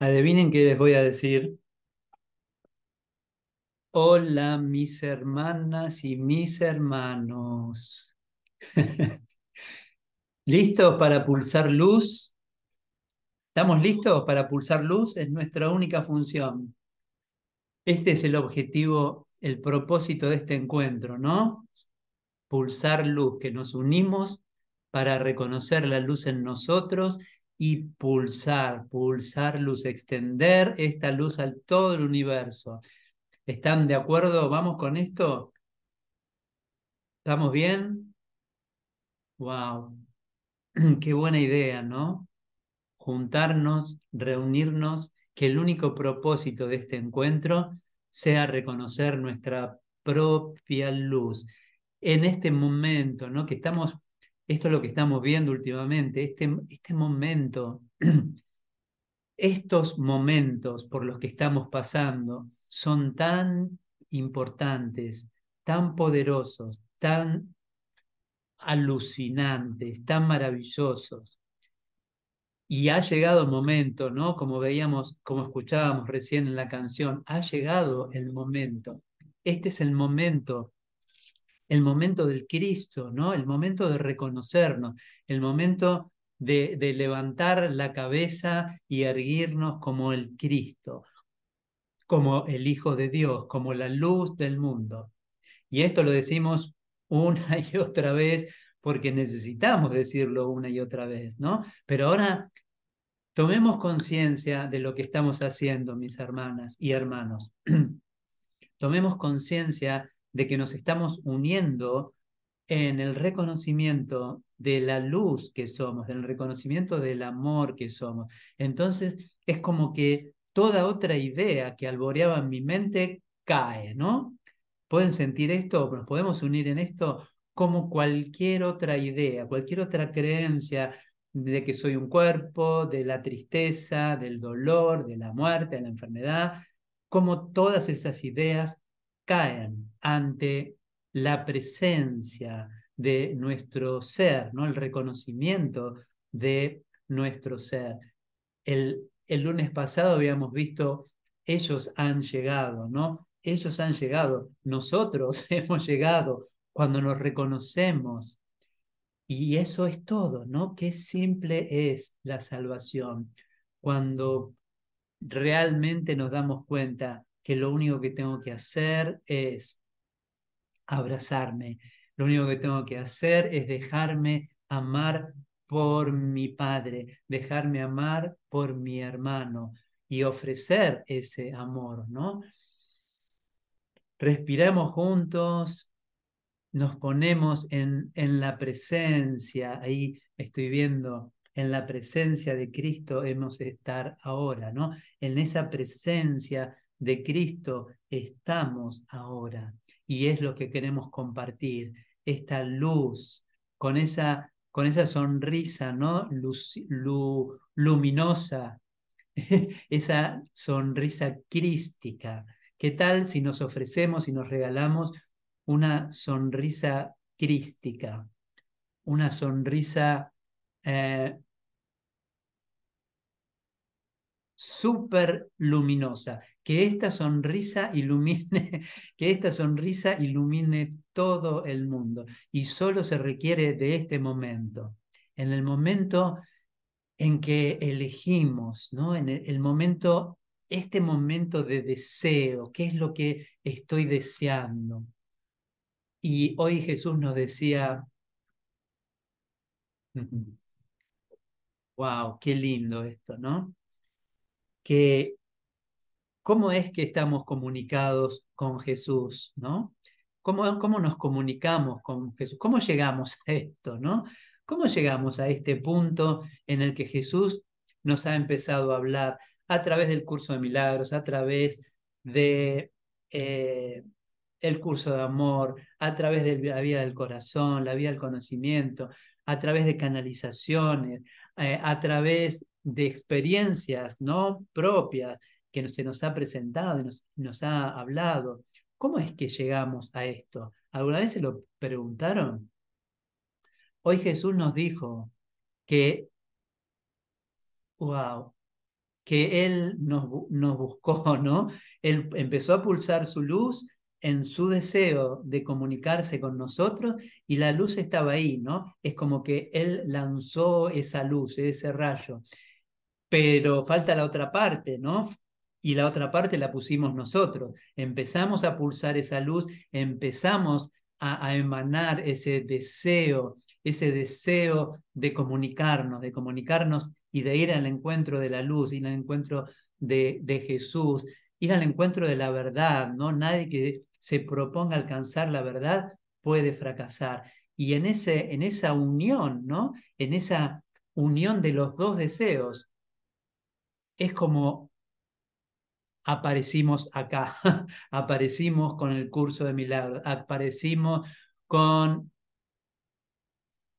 Adivinen qué les voy a decir. Hola, mis hermanas y mis hermanos. ¿Listos para pulsar luz? ¿Estamos listos para pulsar luz? Es nuestra única función. Este es el objetivo, el propósito de este encuentro, ¿no? Pulsar luz, que nos unimos para reconocer la luz en nosotros y pulsar, pulsar luz, extender esta luz al todo el universo. ¿Están de acuerdo? ¿Vamos con esto? ¿Estamos bien? ¡Wow! Qué buena idea, ¿no? Juntarnos, reunirnos, que el único propósito de este encuentro sea reconocer nuestra propia luz. En este momento, ¿no? Que estamos esto es lo que estamos viendo últimamente, este, este momento, estos momentos por los que estamos pasando son tan importantes, tan poderosos, tan alucinantes, tan maravillosos. Y ha llegado el momento, ¿no? Como veíamos, como escuchábamos recién en la canción, ha llegado el momento. Este es el momento el momento del Cristo, ¿no? El momento de reconocernos, el momento de, de levantar la cabeza y erguirnos como el Cristo, como el Hijo de Dios, como la luz del mundo. Y esto lo decimos una y otra vez porque necesitamos decirlo una y otra vez, ¿no? Pero ahora tomemos conciencia de lo que estamos haciendo, mis hermanas y hermanos. tomemos conciencia de que nos estamos uniendo en el reconocimiento de la luz que somos, en el reconocimiento del amor que somos. Entonces es como que toda otra idea que alboreaba en mi mente cae, ¿no? ¿Pueden sentir esto? ¿Nos podemos unir en esto? Como cualquier otra idea, cualquier otra creencia de que soy un cuerpo, de la tristeza, del dolor, de la muerte, de la enfermedad, como todas esas ideas caen ante la presencia de nuestro ser, ¿no? el reconocimiento de nuestro ser. El, el lunes pasado habíamos visto, ellos han llegado, ¿no? Ellos han llegado, nosotros hemos llegado cuando nos reconocemos. Y eso es todo, ¿no? Qué simple es la salvación. Cuando realmente nos damos cuenta que lo único que tengo que hacer es abrazarme, lo único que tengo que hacer es dejarme amar por mi padre, dejarme amar por mi hermano y ofrecer ese amor, ¿no? Respiramos juntos, nos ponemos en, en la presencia, ahí estoy viendo, en la presencia de Cristo hemos de estar ahora, ¿no? En esa presencia de Cristo estamos ahora. Y es lo que queremos compartir, esta luz, con esa, con esa sonrisa ¿no? luminosa, esa sonrisa crística. ¿Qué tal si nos ofrecemos y nos regalamos una sonrisa crística? Una sonrisa eh, súper luminosa. Que esta sonrisa ilumine, que esta sonrisa ilumine todo el mundo. Y solo se requiere de este momento. En el momento en que elegimos, ¿no? En el, momento, este momento de deseo, ¿qué es lo que estoy deseando? Y hoy Jesús nos decía, wow, qué lindo esto, ¿no? Que cómo es que estamos comunicados con Jesús, ¿no? ¿Cómo, ¿Cómo nos comunicamos con Jesús? ¿Cómo llegamos a esto, ¿no? ¿Cómo llegamos a este punto en el que Jesús nos ha empezado a hablar a través del curso de milagros, a través de eh, el curso de amor, a través de la vida del corazón, la vida del conocimiento, a través de canalizaciones, eh, a través de experiencias ¿no? propias que se nos ha presentado y nos, nos ha hablado. ¿Cómo es que llegamos a esto? ¿Alguna vez se lo preguntaron? Hoy Jesús nos dijo que, wow, que Él nos, nos buscó, ¿no? Él empezó a pulsar su luz en su deseo de comunicarse con nosotros y la luz estaba ahí, ¿no? Es como que Él lanzó esa luz, ese rayo. Pero falta la otra parte, ¿no? Y la otra parte la pusimos nosotros. Empezamos a pulsar esa luz, empezamos a, emanar ese deseo, ese deseo de comunicarnos, de comunicarnos y de ir al encuentro de la luz, ir al encuentro de, de Jesús, ir al encuentro de la verdad, ¿no? Nadie que se proponga alcanzar la verdad puede fracasar. Y en, ese, en esa unión, ¿no? En esa unión de los dos deseos, es como aparecimos acá, aparecimos con el curso de milagros, aparecimos con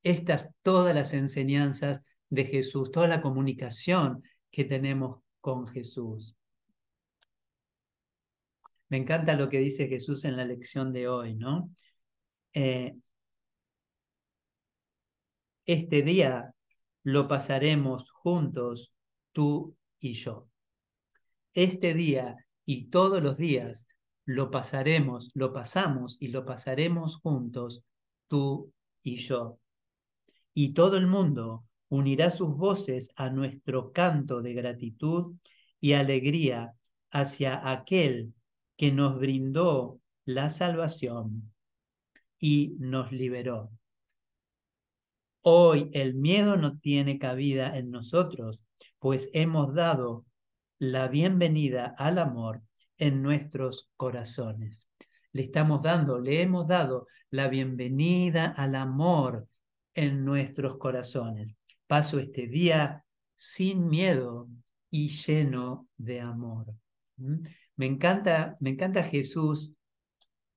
estas, todas las enseñanzas de Jesús, toda la comunicación que tenemos con Jesús. Me encanta lo que dice Jesús en la lección de hoy, ¿no? Eh, este día lo pasaremos juntos, tú y yo. Este día y todos los días lo pasaremos, lo pasamos y lo pasaremos juntos, tú y yo. Y todo el mundo unirá sus voces a nuestro canto de gratitud y alegría hacia aquel que nos brindó la salvación y nos liberó. Hoy el miedo no tiene cabida en nosotros, pues hemos dado la bienvenida al amor en nuestros corazones. Le estamos dando, le hemos dado la bienvenida al amor en nuestros corazones. Paso este día sin miedo y lleno de amor. ¿Mm? Me encanta, me encanta Jesús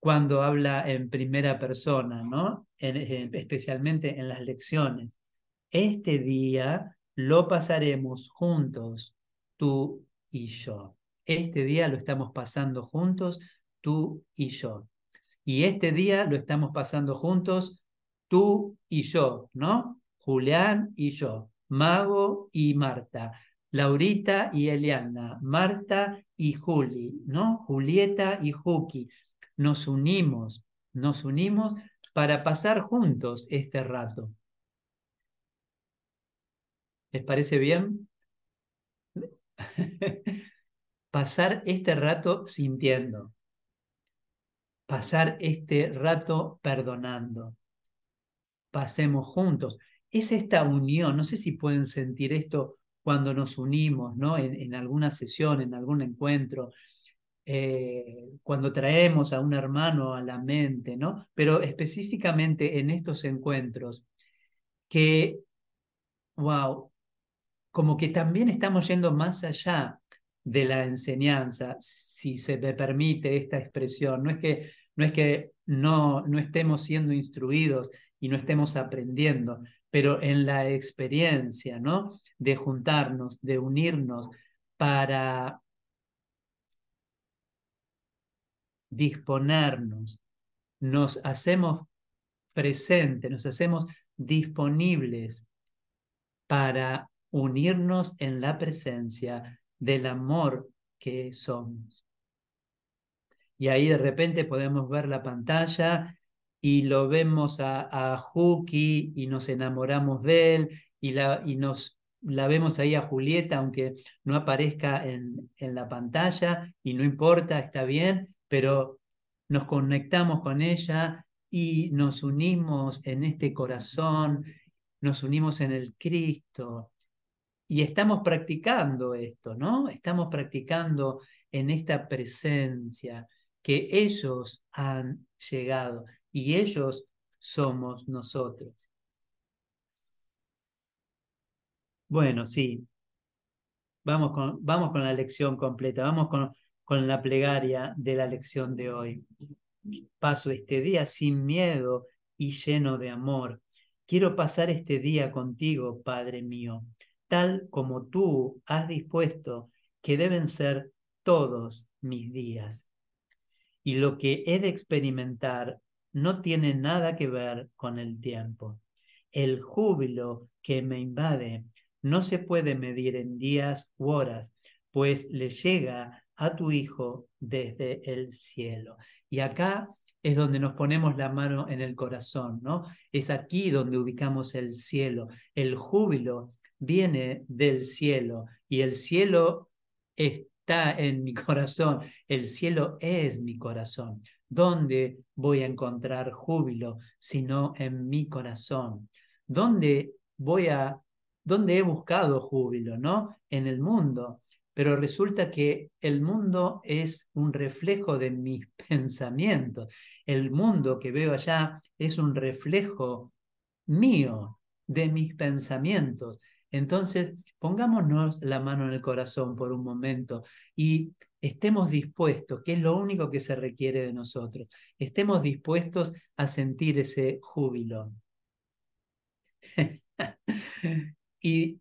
cuando habla en primera persona, ¿no? especialmente en las lecciones. Este día lo pasaremos juntos, tú y yo. Este día lo estamos pasando juntos, tú y yo. Y este día lo estamos pasando juntos, tú y yo, ¿no? Julián y yo, Mago y Marta, Laurita y Eliana, Marta y Juli, ¿no? Julieta y Juki. Nos unimos, nos unimos para pasar juntos este rato. ¿Les parece bien? pasar este rato sintiendo. Pasar este rato perdonando. Pasemos juntos. Es esta unión, no sé si pueden sentir esto cuando nos unimos, ¿no? En, alguna sesión, en algún encuentro, eh, cuando traemos a un hermano a la mente, ¿no? Pero específicamente en estos encuentros, que, wow, como que también estamos yendo más allá de la enseñanza, si se me permite esta expresión. No es que no, es que no, no estemos siendo instruidos y no estemos aprendiendo, pero en la experiencia, ¿no? De juntarnos, de unirnos para disponernos, nos hacemos presentes, nos hacemos disponibles para unirnos en la presencia del amor que somos. Y ahí de repente podemos ver la pantalla y lo vemos a, a Juki y nos enamoramos de él y, la, y nos la vemos ahí a Julieta, aunque no aparezca en, en la pantalla y no importa, está bien, pero nos conectamos con ella y nos unimos en este corazón, nos unimos en el Cristo y estamos practicando esto, ¿no? Estamos practicando en esta presencia que ellos han llegado y ellos somos nosotros. Bueno, sí. Vamos con, vamos con la lección completa, vamos con, con la plegaria de la lección de hoy. Paso este día sin miedo y lleno de amor. Quiero pasar este día contigo, Padre mío, tal como tú has dispuesto que deben ser todos mis días. Y lo que he de experimentar no tiene nada que ver con el tiempo. El júbilo que me invade no se puede medir en días u horas, pues le llega a tu Hijo desde el cielo. Y acá es donde nos ponemos la mano en el corazón, ¿no? Es aquí donde ubicamos el cielo. El júbilo viene del cielo y el cielo está en mi corazón. El cielo es mi corazón. ¿Dónde voy a encontrar júbilo sino en mi corazón? ¿Dónde voy a dónde he buscado júbilo, ¿no? En el mundo pero resulta que el mundo es un reflejo de mis pensamientos. El mundo que veo allá es un reflejo mío, de mis pensamientos. Entonces, pongámonos la mano en el corazón por un momento y estemos dispuestos, que es lo único que se requiere de nosotros, estemos dispuestos a sentir ese júbilo. y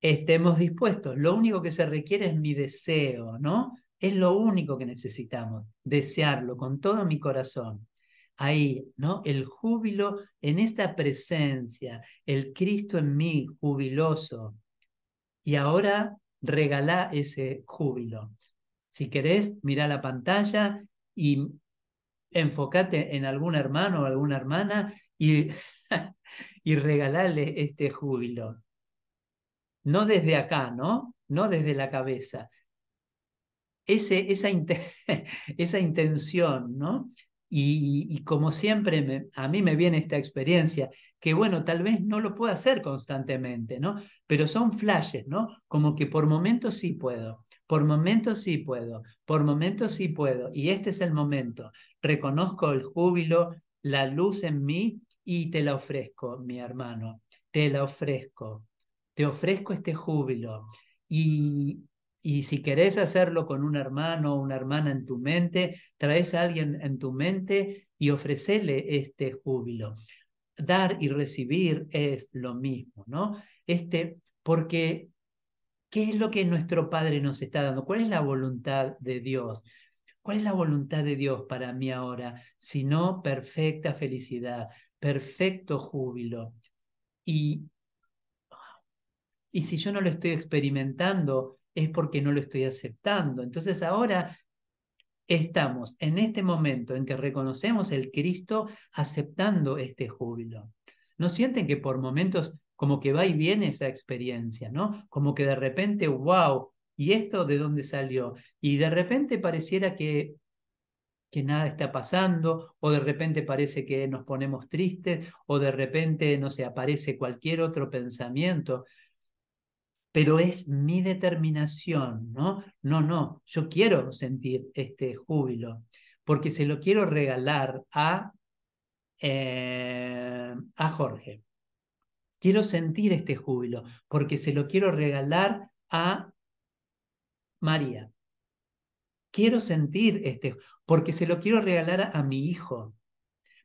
estemos dispuestos. Lo único que se requiere es mi deseo, ¿no? Es lo único que necesitamos, desearlo con todo mi corazón. Ahí, ¿no? El júbilo en esta presencia, el Cristo en mí, jubiloso. Y ahora regala ese júbilo. Si querés, mira la pantalla y enfócate en algún hermano o alguna hermana y, y regalale este júbilo no desde acá, ¿no? No desde la cabeza. Ese, esa, esa intención, ¿no? Y, como siempre a mí me viene esta experiencia, que bueno, tal vez no lo puedo hacer constantemente, ¿no? Pero son flashes, ¿no? Como que por momentos sí puedo, por momentos sí puedo, por momentos sí puedo. Y este es el momento. Reconozco el júbilo, la luz en mí y te la ofrezco, mi hermano, te la ofrezco te ofrezco este júbilo. Y, y si querés hacerlo con un hermano o una hermana en tu mente, traes a alguien en tu mente y ofrecele este júbilo. Dar y recibir es lo mismo, ¿no? Este, porque, ¿qué es lo que nuestro Padre nos está dando? ¿Cuál es la voluntad de Dios? ¿Cuál es la voluntad de Dios para mí ahora? Sino perfecta felicidad, perfecto júbilo. Y y si yo no lo estoy experimentando, es porque no lo estoy aceptando. Entonces ahora estamos en este momento en que reconocemos el Cristo aceptando este júbilo. ¿No sienten que por momentos como que va y viene esa experiencia, ¿no? Como que de repente, wow, ¿y esto de dónde salió? Y de repente pareciera que que nada está pasando, o de repente parece que nos ponemos tristes, o de repente, no sé, aparece cualquier otro pensamiento pero es mi determinación, ¿no? No, no, yo quiero sentir este júbilo, porque se lo quiero regalar a, eh, a Jorge. Quiero sentir este júbilo, porque se lo quiero regalar a María. Quiero sentir este, porque se lo quiero regalar a mi hijo.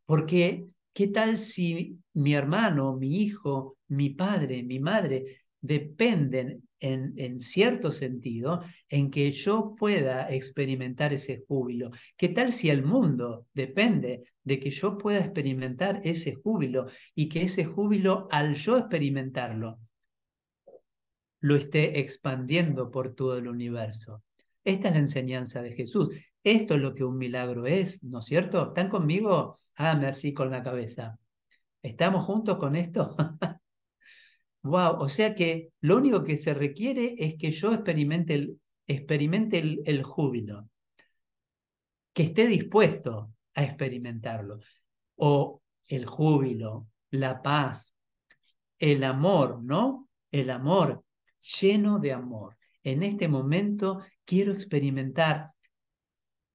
Porque, ¿qué tal si mi hermano, mi hijo, mi padre, mi madre dependen en, en, cierto sentido en que yo pueda experimentar ese júbilo. ¿Qué tal si el mundo depende de que yo pueda experimentar ese júbilo y que ese júbilo al yo experimentarlo lo esté expandiendo por todo el universo? Esta es la enseñanza de Jesús. Esto es lo que un milagro es, ¿no es cierto? ¿Están conmigo? Hágame así con la cabeza. ¿Estamos juntos con esto? Wow, o sea que lo único que se requiere es que yo experimente el, experimente el, júbilo, que esté dispuesto a experimentarlo. O el júbilo, la paz, el amor, ¿no? El amor, lleno de amor. En este momento quiero experimentar.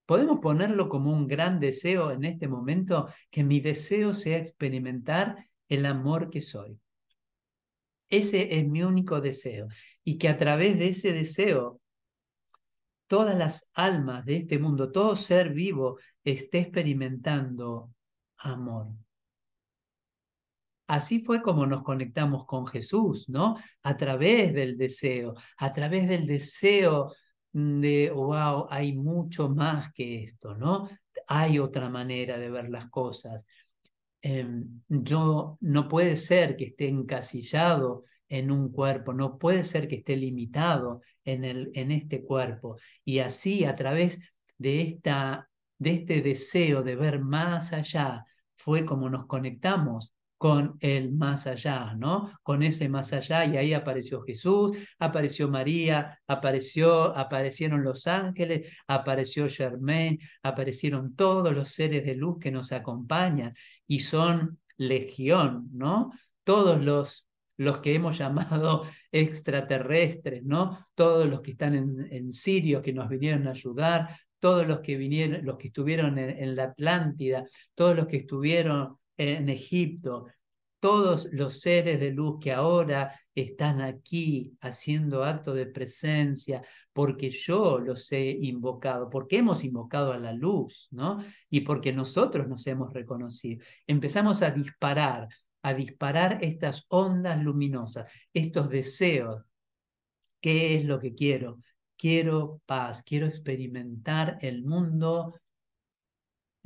Podemos ponerlo como un gran deseo en este momento, que mi deseo sea experimentar el amor que soy. Ese es mi único deseo. Y que a través de ese deseo, todas las almas de este mundo, todo ser vivo, esté experimentando amor. Así fue como nos conectamos con Jesús, ¿no? A través del deseo, a través del deseo de, wow, hay mucho más que esto, ¿no? Hay otra manera de ver las cosas. Em, yo no puede ser que esté encasillado en un cuerpo, no puede ser que esté limitado en, el, en este cuerpo. Y así a través de, esta, de este deseo de ver más allá, fue como nos conectamos con el más allá, ¿no? Con ese más allá y ahí apareció Jesús, apareció María, apareció, aparecieron los ángeles, apareció Germain, aparecieron todos los seres de luz que nos acompañan y son legión, ¿no? Todos los los que hemos llamado extraterrestres, ¿no? Todos los que están en, Sirio, que nos vinieron a ayudar, todos los que vinieron, los que estuvieron en, la Atlántida, todos los que estuvieron en Egipto, todos los seres de luz que ahora están aquí haciendo acto de presencia, porque yo los he invocado, porque hemos invocado a la luz, ¿no? Y porque nosotros nos hemos reconocido. Empezamos a disparar, a disparar estas ondas luminosas, estos deseos. ¿Qué es lo que quiero? Quiero paz, quiero experimentar el mundo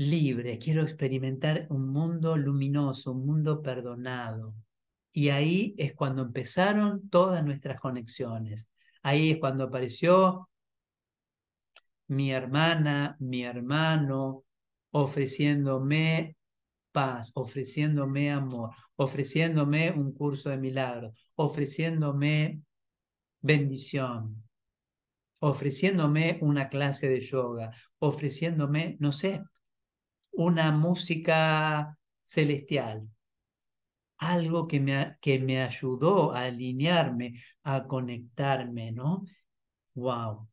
libre, quiero experimentar un mundo luminoso, un mundo perdonado. Y ahí es cuando empezaron todas nuestras conexiones. Ahí es cuando apareció mi hermana, mi hermano, ofreciéndome paz, ofreciéndome amor, ofreciéndome un curso de milagros, ofreciéndome bendición, ofreciéndome una clase de yoga, ofreciéndome, no sé, una música celestial, algo que me, que me ayudó a alinearme, a conectarme, ¿no? ¡Wow!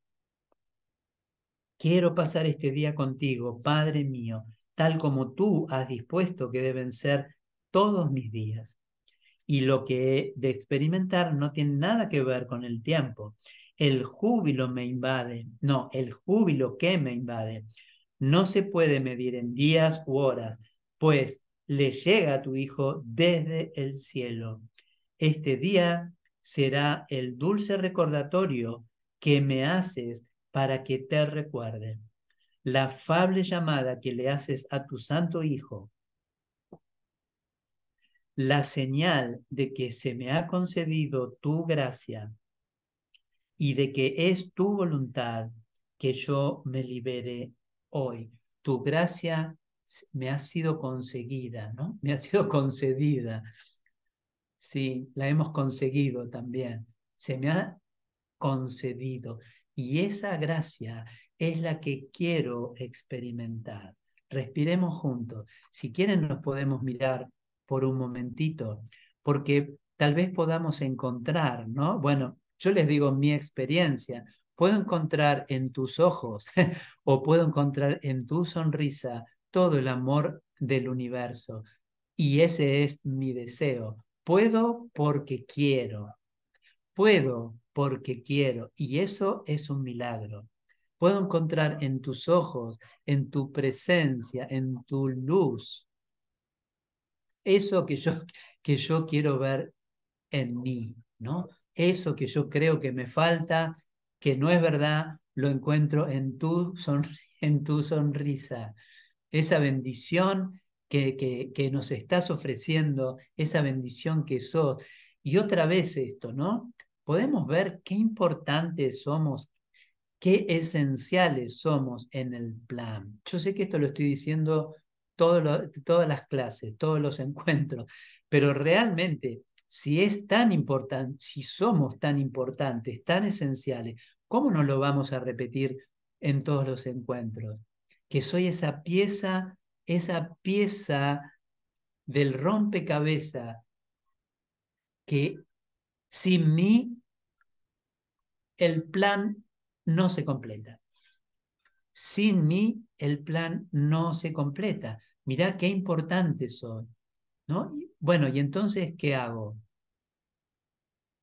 Quiero pasar este día contigo, Padre mío, tal como tú has dispuesto que deben ser todos mis días. Y lo que he de experimentar no tiene nada que ver con el tiempo. El júbilo me invade, no, el júbilo que me invade no se puede medir en días u horas, pues le llega a tu Hijo desde el cielo. Este día será el dulce recordatorio que me haces para que te recuerde. La afable llamada que le haces a tu Santo Hijo. La señal de que se me ha concedido tu gracia y de que es tu voluntad que yo me libere hoy. Tu gracia me ha sido conseguida, ¿no? Me ha sido concedida. Sí, la hemos conseguido también. Se me ha concedido. Y esa gracia es la que quiero experimentar. Respiremos juntos. Si quieren nos podemos mirar por un momentito, porque tal vez podamos encontrar, ¿no? Bueno, yo les digo mi experiencia puedo encontrar en tus ojos o puedo encontrar en tu sonrisa todo el amor del universo. Y ese es mi deseo. Puedo porque quiero. Puedo porque quiero. Y eso es un milagro. Puedo encontrar en tus ojos, en tu presencia, en tu luz, eso que yo, que yo quiero ver en mí, ¿no? Eso que yo creo que me falta que no es verdad, lo encuentro en tu, en tu sonrisa. Esa bendición que, que, nos estás ofreciendo, esa bendición que sos. Y otra vez esto, ¿no? Podemos ver qué importantes somos, qué esenciales somos en el plan. Yo sé que esto lo estoy diciendo todo todas las clases, todos los encuentros, pero realmente si es tan importante, si somos tan importantes, tan esenciales, ¿cómo no lo vamos a repetir en todos los encuentros? Que soy esa pieza, esa pieza del rompecabezas que sin mí el plan no se completa. Sin mí el plan no se completa. Mirá qué importante soy. ¿no? Bueno, y entonces, ¿qué hago?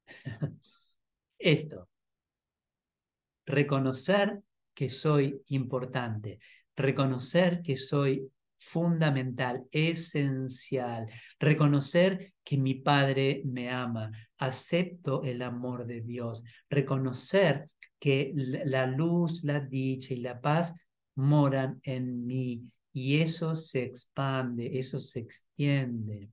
Esto, reconocer que soy importante, reconocer que soy fundamental, esencial, reconocer que mi Padre me ama, acepto el amor de Dios, reconocer que la luz, la dicha y la paz moran en mí. Y eso se expande, eso se extiende.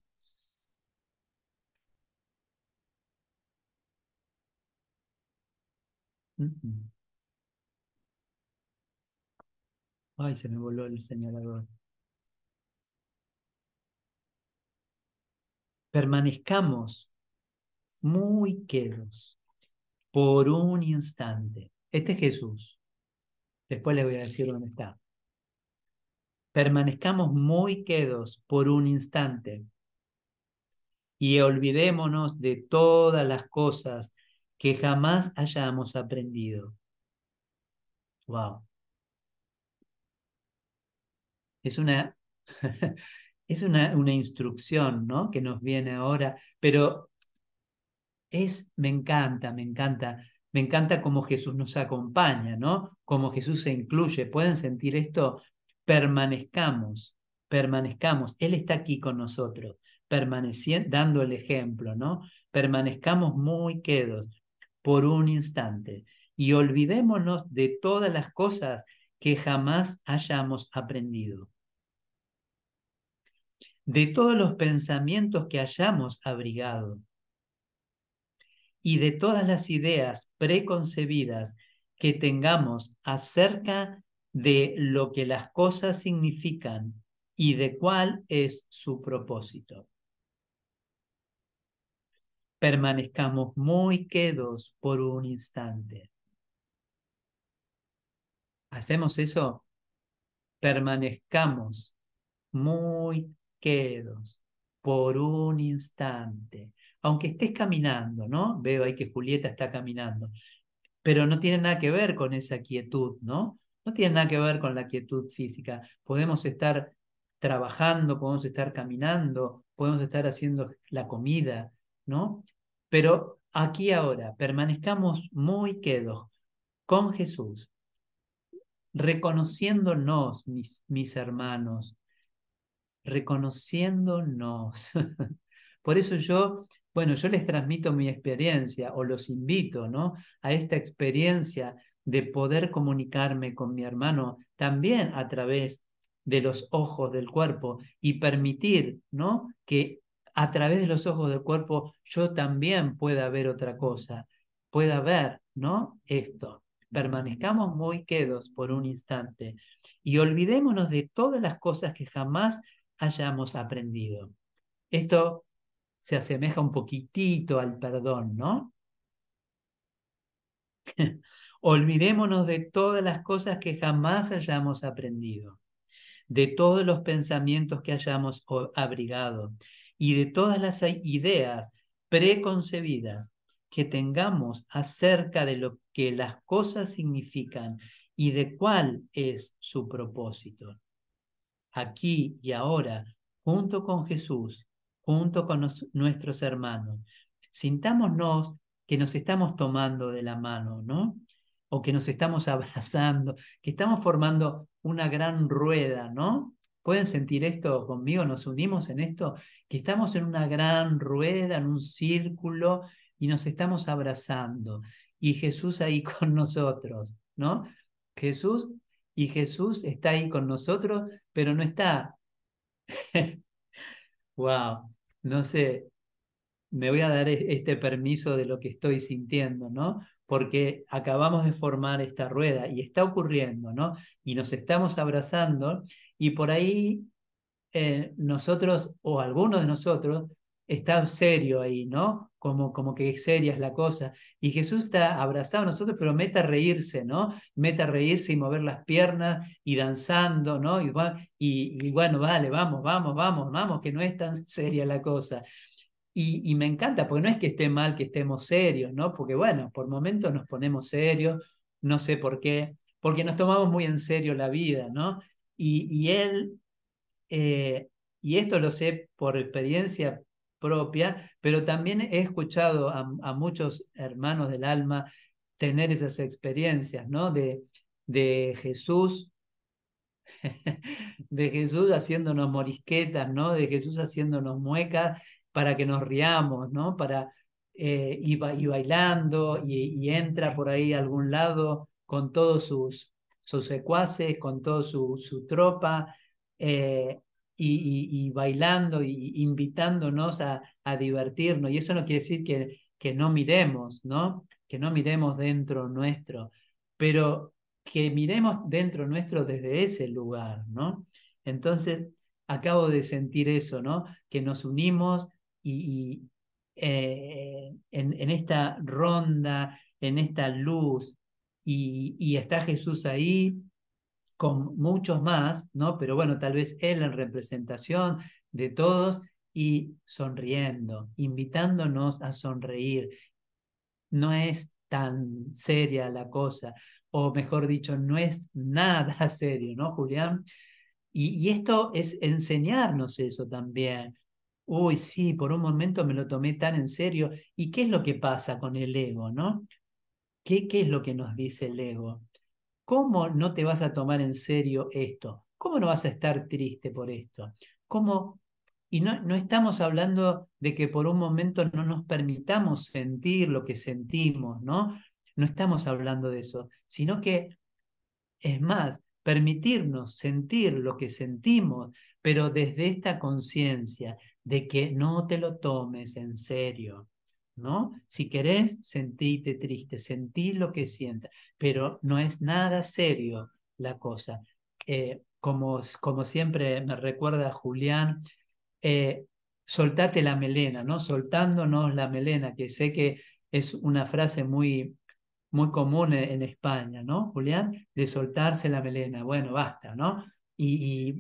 Ay, se me voló el señalador. Permanezcamos muy quedos por un instante. Este es Jesús. Después les voy a decir dónde está. Permanezcamos muy quedos por un instante y olvidémonos de todas las cosas que jamás hayamos aprendido. Wow. Es una, es una, una instrucción, ¿no? Que nos viene ahora, pero es, me encanta, me encanta, me encanta cómo Jesús nos acompaña, ¿no? Cómo Jesús se incluye. ¿Pueden sentir esto? Permanezcamos, permanezcamos. Él está aquí con nosotros, permaneciendo, dando el ejemplo, ¿no? Permanezcamos muy quedos por un instante. Y olvidémonos de todas las cosas que jamás hayamos aprendido, de todos los pensamientos que hayamos abrigado. Y de todas las ideas preconcebidas que tengamos acerca de lo que las cosas significan y de cuál es su propósito. Permanezcamos muy quedos por un instante. ¿Hacemos eso? Permanezcamos muy quedos por un instante aunque estés caminando, ¿no? Veo ahí que Julieta está caminando, pero no tiene nada que ver con esa quietud, ¿no? No tiene nada que ver con la quietud física. Podemos estar trabajando, podemos estar caminando, podemos estar haciendo la comida, ¿no? Pero aquí ahora, permanezcamos muy quedos con Jesús, reconociéndonos, mis, mis hermanos, reconociéndonos. Por eso yo bueno, yo les transmito mi experiencia o los invito, ¿no? A esta experiencia de poder comunicarme con mi hermano también a través de los ojos del cuerpo y permitir, ¿no? Que a través de los ojos del cuerpo yo también pueda ver otra cosa, pueda ver, ¿no? Esto. Permanezcamos muy quedos por un instante y olvidémonos de todas las cosas que jamás hayamos aprendido. Esto se asemeja un poquitito al perdón, ¿no? Olvidémonos de todas las cosas que jamás hayamos aprendido, de todos los pensamientos que hayamos abrigado y de todas las ideas preconcebidas que tengamos acerca de lo que las cosas significan y de cuál es su propósito. Aquí y ahora, junto con Jesús, junto con nuestros hermanos. Sintámonos que nos estamos tomando de la mano, ¿no? O que nos estamos abrazando, que estamos formando una gran rueda, ¿no? ¿Pueden sentir esto conmigo? ¿Nos unimos en esto? Que estamos en una gran rueda, en un círculo y nos estamos abrazando. Y Jesús ahí con nosotros, ¿no? Jesús y Jesús está ahí con nosotros, pero no está wow, no sé, me voy a dar e-, este permiso de lo que estoy sintiendo, ¿no? Porque acabamos de formar esta rueda y está ocurriendo, ¿no? Y nos estamos abrazando y por ahí eh, nosotros o algunos de nosotros está serio ahí, ¿no? Como, como que seria es la cosa. Y Jesús está abrazado a nosotros, pero mete a reírse, ¿no? Mete a reírse y mover las piernas y danzando, ¿no? Y, bueno, vale, vamos, vamos, vamos, vamos, que no es tan seria la cosa. Y, me encanta, porque no es que esté mal que estemos serios, ¿no? Porque bueno, por momentos nos ponemos serios, no sé por qué, porque nos tomamos muy en serio la vida, ¿no? Y, y él, eh, y esto lo sé por experiencia propia, pero también he escuchado a, muchos hermanos del alma tener esas experiencias, ¿no? De, de Jesús, de Jesús haciéndonos morisquetas, ¿no? De Jesús haciéndonos muecas para que nos riamos, ¿no? Para, eh, y, bailando y, entra por ahí a algún lado con todos sus, sus secuaces, con toda su, su tropa, eh, y, bailando y invitándonos a, divertirnos. Y eso no quiere decir que, que no miremos, ¿no? que no miremos dentro nuestro, pero que miremos dentro nuestro desde ese lugar, ¿no? Entonces, acabo de sentir eso, ¿no? Que nos unimos y, eh, en, esta ronda, en esta luz, y, y, está Jesús ahí con muchos más, ¿no? Pero bueno, tal vez Él en representación de todos y sonriendo, invitándonos a sonreír. No es tan seria la cosa, o mejor dicho, no es nada serio, ¿no, Julián? Y, esto es enseñarnos eso también. Uy, sí, por un momento me lo tomé tan en serio. ¿Y qué es lo que pasa con el ego, no? ¿Qué, qué es lo que nos dice el ego? ¿Cómo no te vas a tomar en serio esto? ¿Cómo no vas a estar triste por esto? ¿Cómo? Y no, no estamos hablando de que por un momento no nos permitamos sentir lo que sentimos, ¿no? No estamos hablando de eso, sino que, es más, permitirnos sentir lo que sentimos, pero desde esta conciencia de que no te lo tomes en serio, ¿no? Si querés, sentíte triste, sentí lo que sientas, pero no es nada serio la cosa. Eh, como, como siempre me recuerda Julián, eh, soltate la melena, ¿no? Soltándonos la melena, que sé que es una frase muy muy común en España, ¿no, Julián? De soltarse la melena. Bueno, basta, ¿no? Y,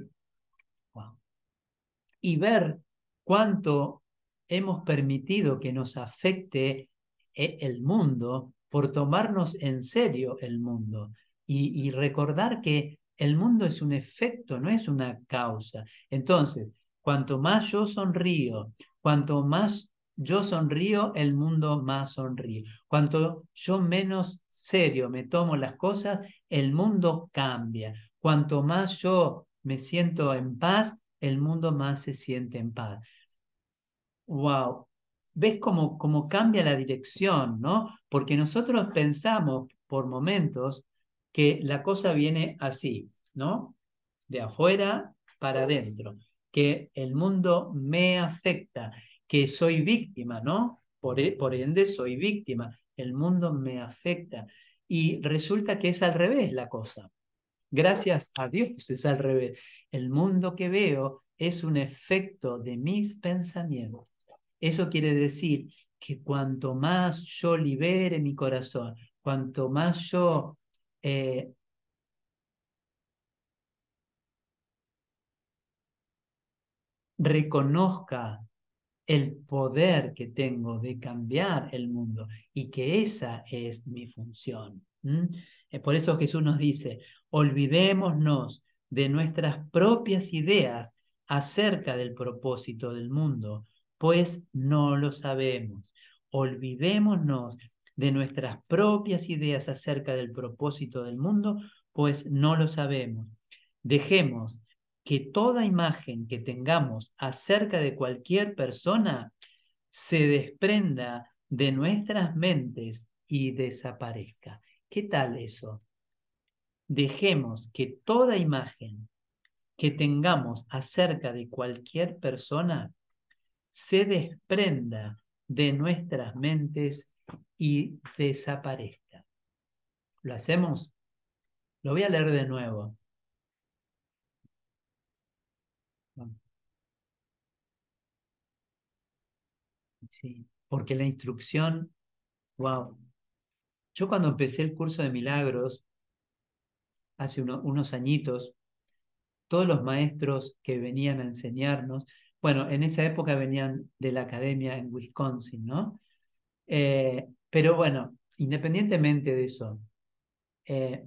y, ver cuánto hemos permitido que nos afecte eh, el mundo por tomarnos en serio el mundo y, y, recordar que el mundo es un efecto, no es una causa. Entonces, cuanto más yo sonrío, cuanto más yo sonrío, el mundo más sonríe. Cuanto yo menos serio me tomo las cosas, el mundo cambia. Cuanto más yo me siento en paz, el mundo más se siente en paz. Wow. ¿Ves cómo, cómo cambia la dirección, no? Porque nosotros pensamos por momentos que la cosa viene así, ¿no? De afuera para adentro, que el mundo me afecta que soy víctima, ¿no? Por, e, por ende soy víctima, el mundo me afecta. Y resulta que es al revés la cosa. Gracias a Dios es al revés. El mundo que veo es un efecto de mis pensamientos. Eso quiere decir que cuanto más yo libere mi corazón, cuanto más yo eh, reconozca el poder que tengo de cambiar el mundo y que esa es mi función. Eh, por eso Jesús nos dice, olvidémonos de nuestras propias ideas acerca del propósito del mundo, pues no lo sabemos. Olvidémonos de nuestras propias ideas acerca del propósito del mundo, pues no lo sabemos. Dejemos que toda imagen que tengamos acerca de cualquier persona se desprenda de nuestras mentes y desaparezca. ¿Qué tal eso? Dejemos que toda imagen que tengamos acerca de cualquier persona se desprenda de nuestras mentes y desaparezca. ¿Lo hacemos? Lo voy a leer de nuevo. Sí, porque la instrucción, wow. Yo cuando empecé el curso de milagros, hace unos añitos, todos los maestros que venían a enseñarnos, bueno, en esa época venían de la academia en Wisconsin, ¿no? Eh, pero bueno, independientemente de eso, eh,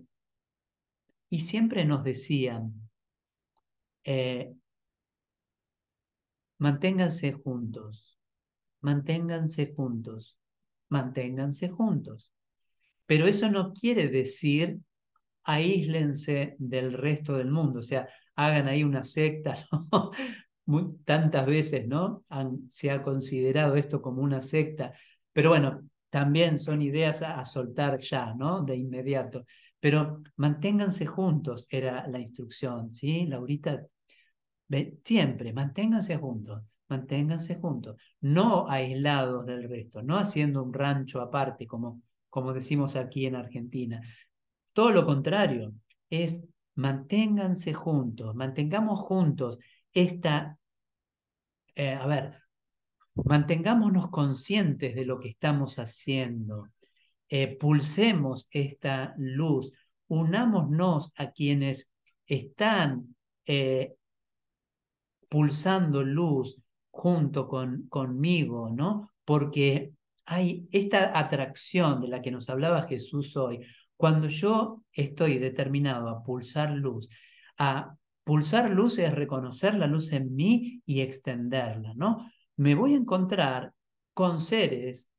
y siempre nos decían, eh, manténganse juntos, manténganse juntos, manténganse juntos. Pero eso no quiere decir aíslense del resto del mundo, o sea, hagan ahí una secta, ¿no? Tantas veces, ¿no? se ha considerado esto como una secta, pero bueno, también son ideas a, a soltar ya, ¿no? De inmediato. Pero manténganse juntos, era la instrucción, ¿sí? Laurita, siempre, manténganse juntos manténganse juntos, no aislados del resto, no haciendo un rancho aparte como, como decimos aquí en Argentina. Todo lo contrario, es manténganse juntos, mantengamos juntos esta, eh, a ver, mantengámonos conscientes de lo que estamos haciendo, eh, pulsemos esta luz, unámonos a quienes están eh, pulsando luz junto con, conmigo, ¿no? Porque hay esta atracción de la que nos hablaba Jesús hoy. Cuando yo estoy determinado a pulsar luz, a pulsar luz es reconocer la luz en mí y extenderla, ¿no? Me voy a encontrar con seres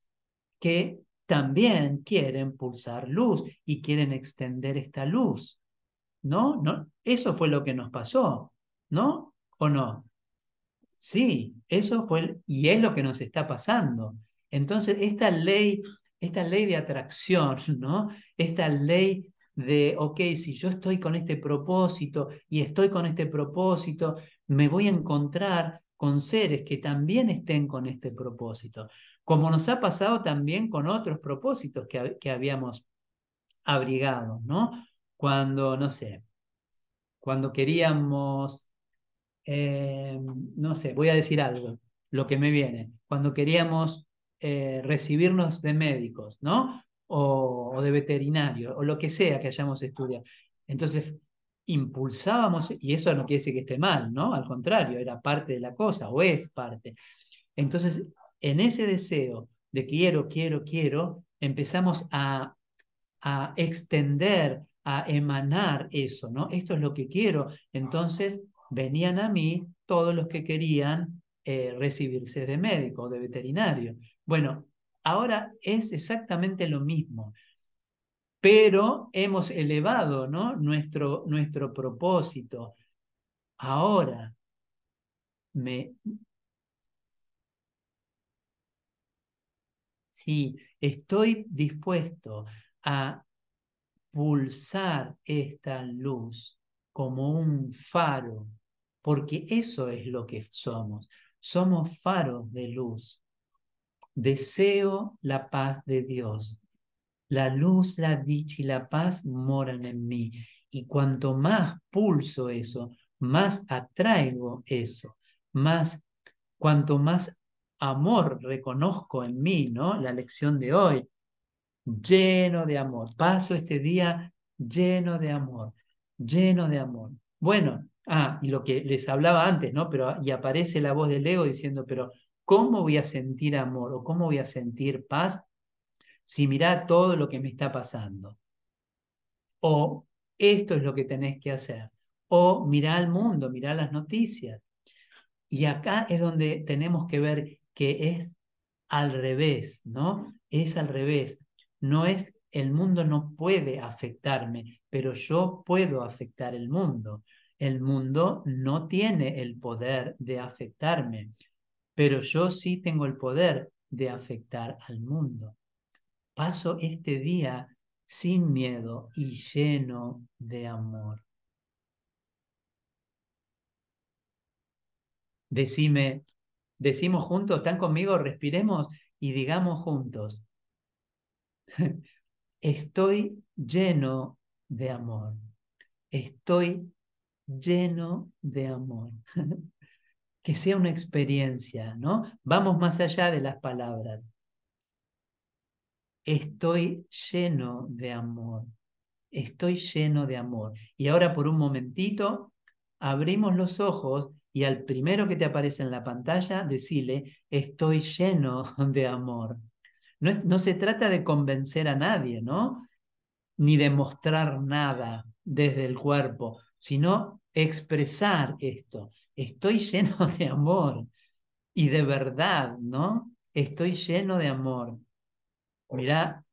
que también quieren pulsar luz y quieren extender esta luz. ¿No? ¿No? Eso fue lo que nos pasó, ¿no? ¿O no? Sí, eso fue, y es lo que nos está pasando. Entonces, esta ley, esta ley de atracción, ¿no? Esta ley de, ok, si yo estoy con este propósito y estoy con este propósito, me voy a encontrar con seres que también estén con este propósito, como nos ha pasado también con otros propósitos que, que habíamos abrigado, ¿no? Cuando, no sé, cuando queríamos, eh, no sé, voy a decir algo, lo que me viene, cuando queríamos eh, recibirnos de médicos, ¿no? O, o de veterinario, o lo que sea que hayamos estudiado. Entonces, impulsábamos, y eso no quiere decir que esté mal, ¿no? Al contrario, era parte de la cosa, o es parte. Entonces, en ese deseo de quiero, quiero, quiero, empezamos a, a extender, a emanar eso, ¿no? Esto es lo que quiero. Entonces, venían a mí todos los que querían eh, recibirse de médico, de veterinario. Bueno, ahora es exactamente lo mismo pero hemos elevado ¿no? nuestro, nuestro propósito. Ahora, me... Sí, estoy dispuesto a pulsar esta luz como un faro, porque eso es lo que somos. Somos faros de luz. Deseo la paz de Dios. La luz, la dicha y la paz moran en mí. Y cuanto más pulso eso, más atraigo eso, más, cuanto más amor reconozco en mí, ¿no? La lección de hoy, lleno de amor. Paso este día lleno de amor, lleno de amor. Bueno, ah, y lo que les hablaba antes, ¿no? Pero y aparece la voz del ego diciendo, pero ¿cómo voy a sentir amor o cómo voy a sentir paz si mirá todo lo que me está pasando. O esto es lo que tenés que hacer. O mirá al mundo, mirá las noticias. Y acá es donde tenemos que ver que es al revés, ¿no? Es al revés. No es, el mundo no puede afectarme, pero yo puedo afectar el mundo. El mundo no tiene el poder de afectarme, pero yo sí tengo el poder de afectar al mundo paso este día sin miedo y lleno de amor. Decime, decimos juntos, ¿están conmigo? Respiremos y digamos juntos. Estoy lleno de amor. Estoy lleno de amor. que sea una experiencia, ¿no? Vamos más allá de las palabras estoy lleno de amor, estoy lleno de amor. Y ahora por un momentito abrimos los ojos y al primero que te aparece en la pantalla, decile, estoy lleno de amor. No, no se trata de convencer a nadie, ¿no? Ni de mostrar nada desde el cuerpo, sino expresar esto. Estoy lleno de amor y de verdad, ¿no? Estoy lleno de amor. Mirá,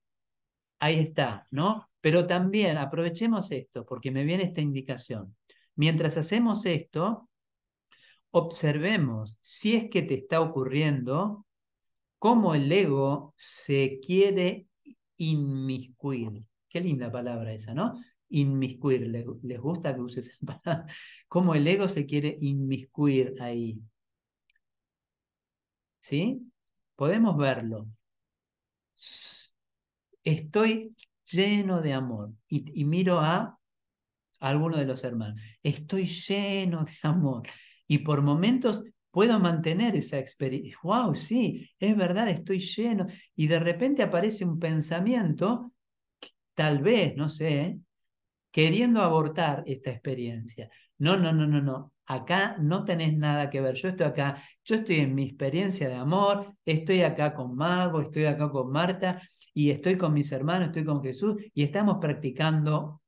ahí está, ¿no? Pero también aprovechemos esto, porque me viene esta indicación. Mientras hacemos esto, observemos si es que te está ocurriendo cómo el ego se quiere inmiscuir. Qué linda palabra esa, ¿no? Inmiscuir. ¿Les, gusta que use esa palabra? Cómo el ego se quiere inmiscuir ahí. ¿Sí? Podemos verlo estoy lleno de amor. Y, miro a alguno de los hermanos, estoy lleno de amor. Y por momentos puedo mantener esa experiencia. Wow, sí, es verdad, estoy lleno. Y de repente aparece un pensamiento, tal vez, no sé, queriendo abortar esta experiencia. No, no, no, no, no. Acá no tenés nada que ver. Yo estoy acá, yo estoy en mi experiencia de amor, estoy acá con Mago, estoy acá con Marta y estoy con mis hermanos, estoy con Jesús y estamos practicando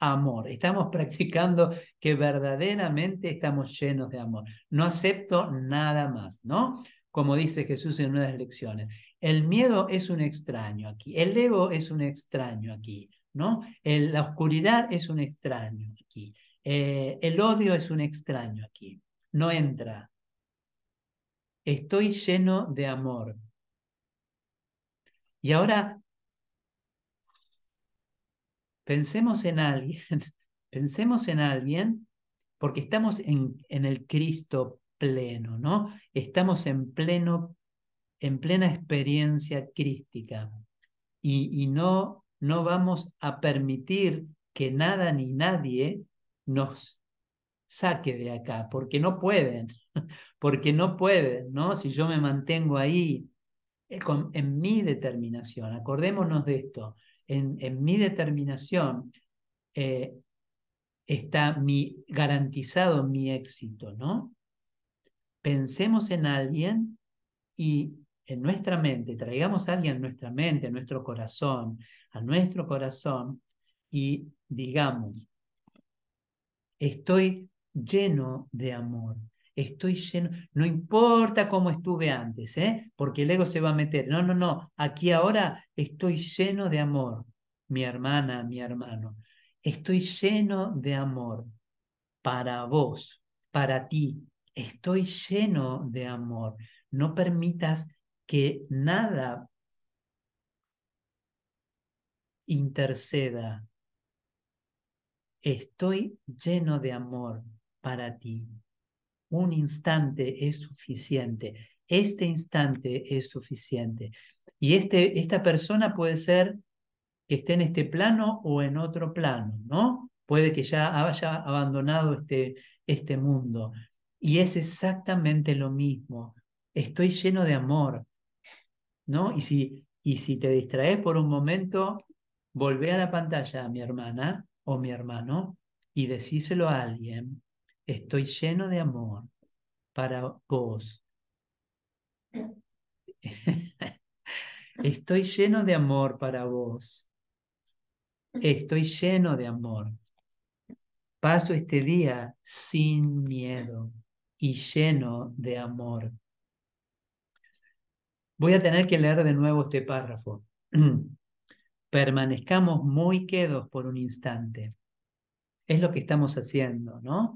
amor. Estamos practicando que verdaderamente estamos llenos de amor. No acepto nada más, ¿no? Como dice Jesús en una de las lecciones. El miedo es un extraño aquí. El ego es un extraño aquí, ¿no? la oscuridad es un extraño aquí. Eh, el odio es un extraño aquí. No entra. Estoy lleno de amor. Y ahora pensemos en alguien, pensemos en alguien, porque estamos en, en el Cristo pleno, ¿no? Estamos en pleno, en plena experiencia crística. Y, y no, no vamos a permitir que nada ni nadie nos saque de acá, porque no pueden, porque no pueden, ¿no? Si yo me mantengo ahí eh, en mi determinación, acordémonos de esto, en, mi determinación eh, está mi, garantizado mi éxito, ¿no? Pensemos en alguien y en nuestra mente, traigamos a alguien a nuestra mente, a nuestro corazón, a nuestro corazón y digamos, estoy lleno de amor, estoy lleno, no importa cómo estuve antes, ¿eh? porque el ego se va a meter. No, no, no, aquí ahora estoy lleno de amor, mi hermana, mi hermano. Estoy lleno de amor para vos, para ti. Estoy lleno de amor. No permitas que nada interceda. Estoy lleno de amor para ti un instante es suficiente. Este instante es suficiente. Y este, esta persona puede ser que esté en este plano o en otro plano, ¿no? Puede que ya haya abandonado este, este mundo. Y es exactamente lo mismo. Estoy lleno de amor, ¿no? Y si, y si te distraes por un momento, volvé a la pantalla mi hermana o mi hermano y decíselo a alguien Estoy lleno de amor para vos. Estoy lleno de amor para vos. Estoy lleno de amor. Paso este día sin miedo y lleno de amor. Voy a tener que leer de nuevo este párrafo. Permanezcamos muy quedos por un instante. Es lo que estamos haciendo, ¿no?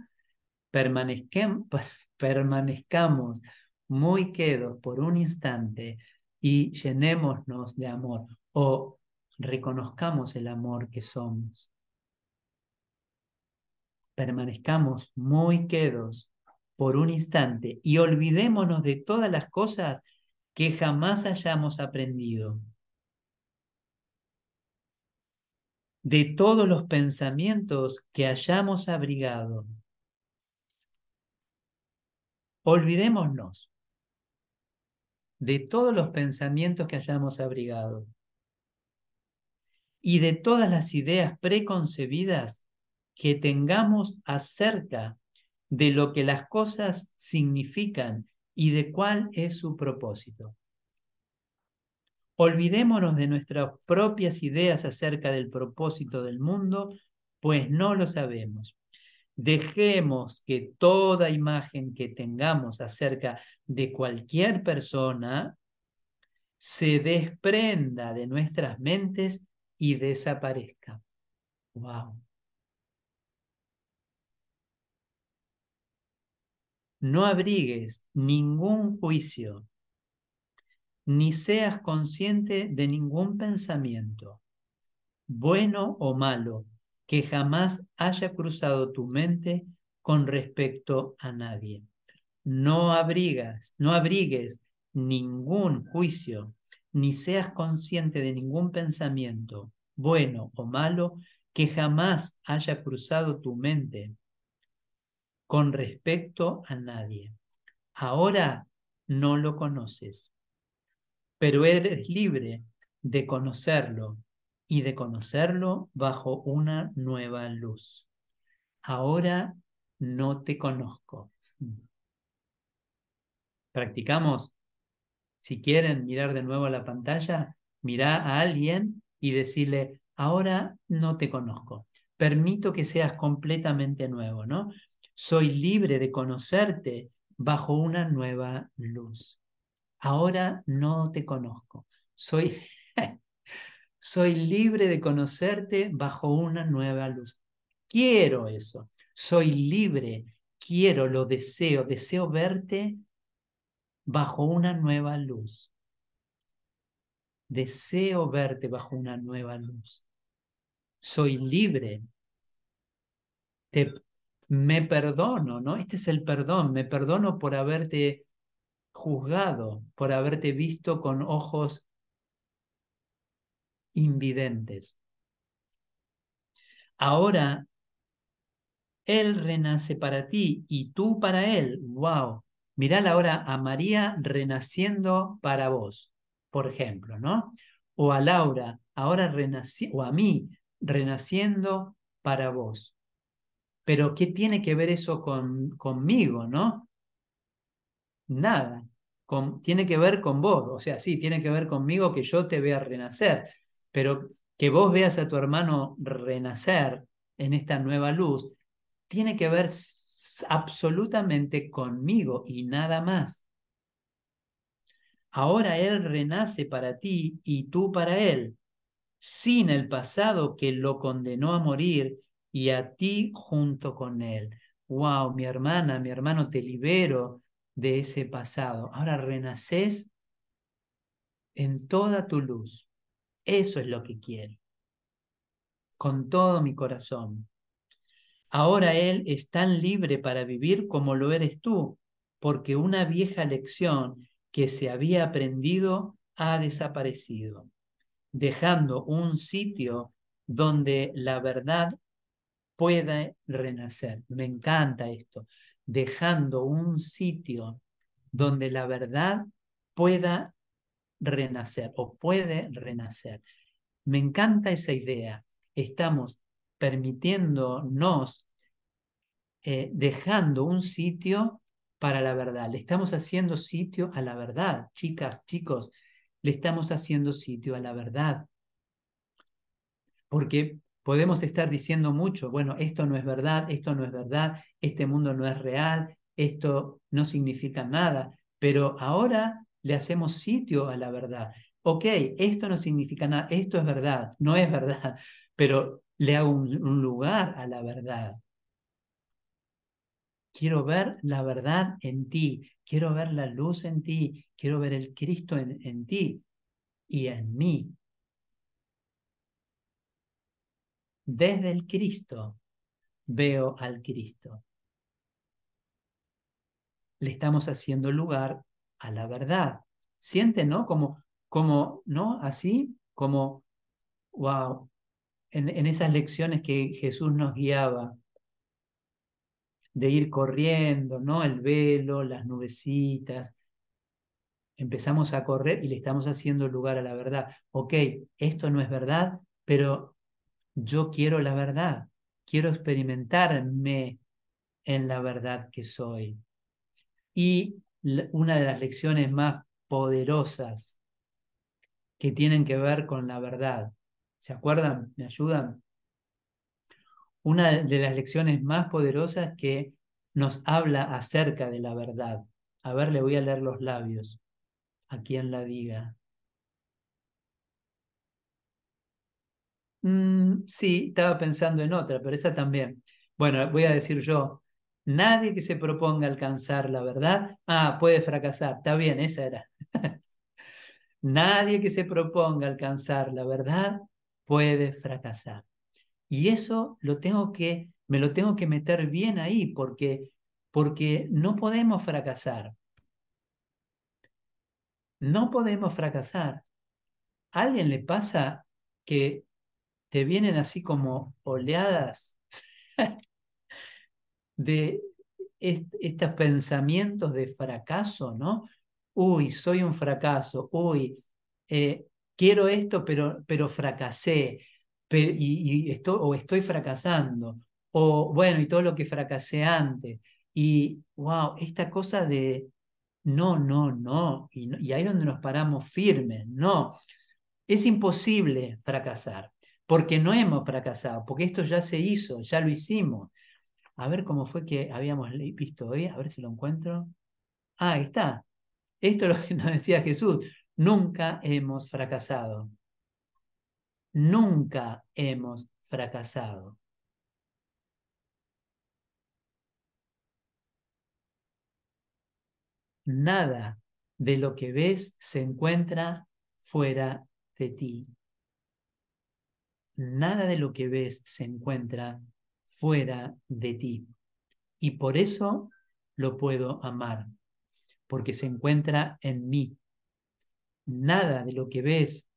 permanezcamos muy quedos por un instante y llenémonos de amor o reconozcamos el amor que somos. Permanezcamos muy quedos por un instante y olvidémonos de todas las cosas que jamás hayamos aprendido. De todos los pensamientos que hayamos abrigado Olvidémonos de todos los pensamientos que hayamos abrigado y de todas las ideas preconcebidas que tengamos acerca de lo que las cosas significan y de cuál es su propósito. Olvidémonos de nuestras propias ideas acerca del propósito del mundo, pues no lo sabemos. Dejemos que toda imagen que tengamos acerca de cualquier persona se desprenda de nuestras mentes y desaparezca. Wow. No abrigues ningún juicio, ni seas consciente de ningún pensamiento, bueno o malo, que jamás haya cruzado tu mente con respecto a nadie. No abrigas, no abrigues ningún juicio, ni seas consciente de ningún pensamiento, bueno o malo, que jamás haya cruzado tu mente con respecto a nadie. Ahora no lo conoces, pero eres libre de conocerlo y de conocerlo bajo una nueva luz. Ahora no te conozco. Practicamos. Si quieren mirar de nuevo a la pantalla, mira a alguien y decirle, ahora no te conozco. Permito que seas completamente nuevo, ¿no? Soy libre de conocerte bajo una nueva luz. Ahora no te conozco. Soy, soy libre de conocerte bajo una nueva luz. Quiero eso. Soy libre. Quiero, lo deseo. Deseo verte bajo una nueva luz. Deseo verte bajo una nueva luz. Soy libre. Te, me perdono, ¿no? Este es el perdón. Me perdono por haberte juzgado, por haberte visto con ojos invidentes. Ahora Él renace para ti y tú para Él. ¡Wow! Mirá ahora a María renaciendo para vos, por ejemplo, ¿no? O a Laura, ahora renaciendo, o a mí, renaciendo para vos. Pero ¿qué tiene que ver eso con, conmigo, no? Nada. tiene que ver con vos, o sea, sí, tiene que ver conmigo que yo te vea renacer, pero que vos veas a tu hermano renacer en esta nueva luz, tiene que ver absolutamente conmigo y nada más. Ahora Él renace para ti y tú para Él, sin el pasado que lo condenó a morir y a ti junto con Él. Wow, mi hermana, mi hermano, te libero de ese pasado. Ahora renaces en toda tu luz. Eso es lo que quiero. Con todo mi corazón. Ahora Él es tan libre para vivir como lo eres tú, porque una vieja lección que se había aprendido ha desaparecido, dejando un sitio donde la verdad pueda renacer. Me encanta esto, dejando un sitio donde la verdad pueda renacer o puede renacer. Me encanta esa idea. Estamos permitiéndonos, eh, dejando un sitio para la verdad. Le estamos haciendo sitio a la verdad, chicas, chicos, le estamos haciendo sitio a la verdad. Porque podemos estar diciendo mucho, bueno, esto no es verdad, esto no es verdad, este mundo no es real, esto no significa nada, pero ahora le hacemos sitio a la verdad. Ok, esto no significa nada, esto es verdad, no es verdad, pero le hago un, lugar a la verdad. Quiero ver la verdad en ti, quiero ver la luz en ti, quiero ver el Cristo en, ti y en mí. Desde el Cristo veo al Cristo. Le estamos haciendo lugar a la verdad. Siente, ¿no? Como, como, ¿no? Así, como, wow, en, esas lecciones que Jesús nos guiaba, de ir corriendo, ¿no? El velo, las nubecitas. Empezamos a correr y le estamos haciendo lugar a la verdad. Ok, esto no es verdad, pero yo quiero la verdad. Quiero experimentarme en la verdad que soy. Y una de las lecciones más poderosas que tienen que ver con la verdad ¿Se acuerdan? ¿Me ayudan? Una de las lecciones más poderosas que nos habla acerca de la verdad. A ver, le voy a leer los labios. A quien la diga. Mm, sí, estaba pensando en otra, pero esa también. Bueno, voy a decir yo. Nadie que se proponga alcanzar la verdad, ah, puede fracasar. Está bien, esa era. Nadie que se proponga alcanzar la verdad puede fracasar. Y eso lo tengo que, me lo tengo que meter bien ahí porque, porque no podemos fracasar. No podemos fracasar. ¿A alguien le pasa que te vienen así como oleadas de estos pensamientos de fracaso, ¿no? Uy, soy un fracaso, uy, eh, quiero esto, pero, pero fracasé, y, o estoy fracasando, o bueno, y todo lo que fracasé antes, y wow, esta cosa de no, no, no, y, y ahí es donde nos paramos firmes, no, es imposible fracasar, porque no hemos fracasado, porque esto ya se hizo, ya lo hicimos. A ver cómo fue que habíamos visto hoy, a ver si lo encuentro. Ah, ahí está. Esto es lo que nos decía Jesús. Nunca hemos fracasado. Nunca hemos fracasado. Nada de lo que ves se encuentra fuera de ti. Nada de lo que ves se encuentra fuera de ti. Y por eso lo puedo amar, porque se encuentra en mí. Nada de lo que ves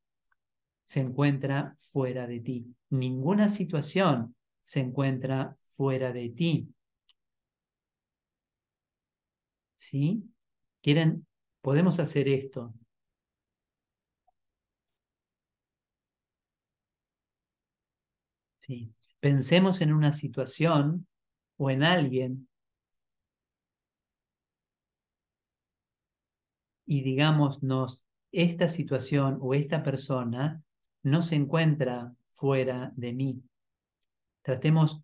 se encuentra fuera de ti. Ninguna situación se encuentra fuera de ti. ¿Sí? ¿Quieren? Podemos hacer esto. Sí. Pensemos en una situación o en alguien y digámonos, esta situación o esta persona no se encuentra fuera de mí. Tratemos,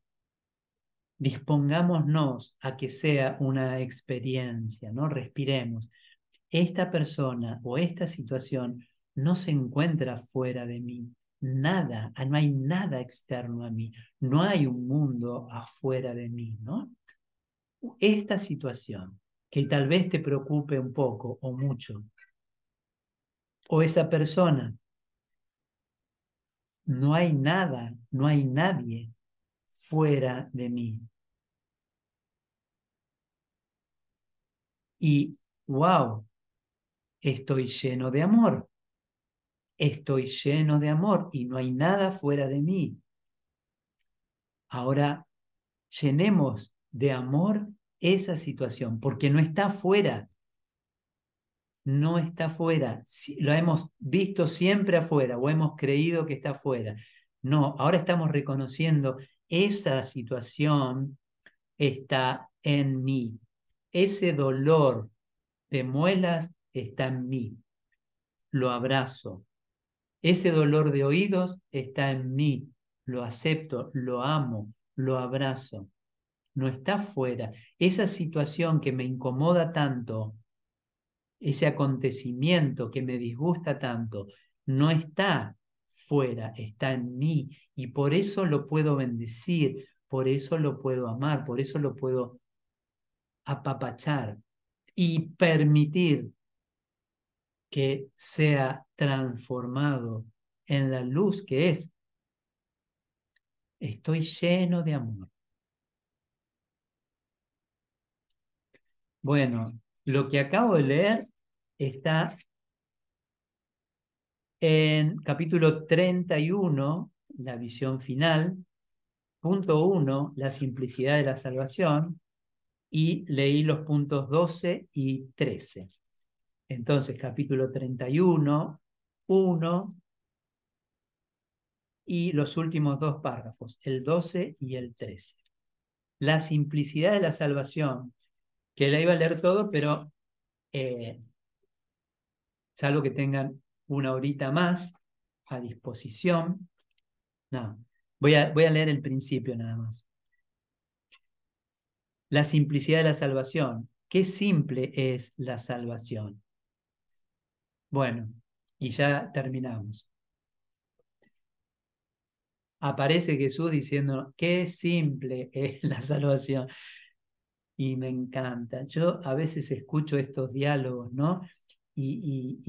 dispongámonos a que sea una experiencia, ¿no? Respiremos. Esta persona o esta situación no se encuentra fuera de mí nada, ah, no hay nada externo a mí, no hay un mundo afuera de mí, ¿no? Esta situación que tal vez te preocupe un poco o mucho, o esa persona, no hay nada, no hay nadie fuera de mí. Y, wow, estoy lleno de amor estoy lleno de amor y no hay nada fuera de mí. Ahora, llenemos de amor esa situación, porque no está fuera. No está fuera. Lo hemos visto siempre afuera o hemos creído que está fuera. No, ahora estamos reconociendo esa situación está en mí. Ese dolor de muelas está en mí. Lo abrazo, ese dolor de oídos está en mí, lo acepto, lo amo, lo abrazo. No está fuera. Esa situación que me incomoda tanto, ese acontecimiento que me disgusta tanto, no está fuera, está en mí. Y por eso lo puedo bendecir, por eso lo puedo amar, por eso lo puedo apapachar y permitir que sea transformado en la luz que es. Estoy lleno de amor. Bueno, lo que acabo de leer está en capítulo 31, la visión final, punto 1, la simplicidad de la salvación, y leí los puntos 12 y 13. Entonces, capítulo 31, 1 y los últimos dos párrafos, el 12 y el 13. La simplicidad de la salvación, que la iba a leer todo, pero eh, salvo que tengan una horita más a disposición. No, voy a, voy a leer el principio nada más. La simplicidad de la salvación. Qué simple es la salvación. Bueno, y ya terminamos. Aparece Jesús diciendo, qué simple es la salvación. Y me encanta. Yo a veces escucho estos diálogos, ¿no? Y,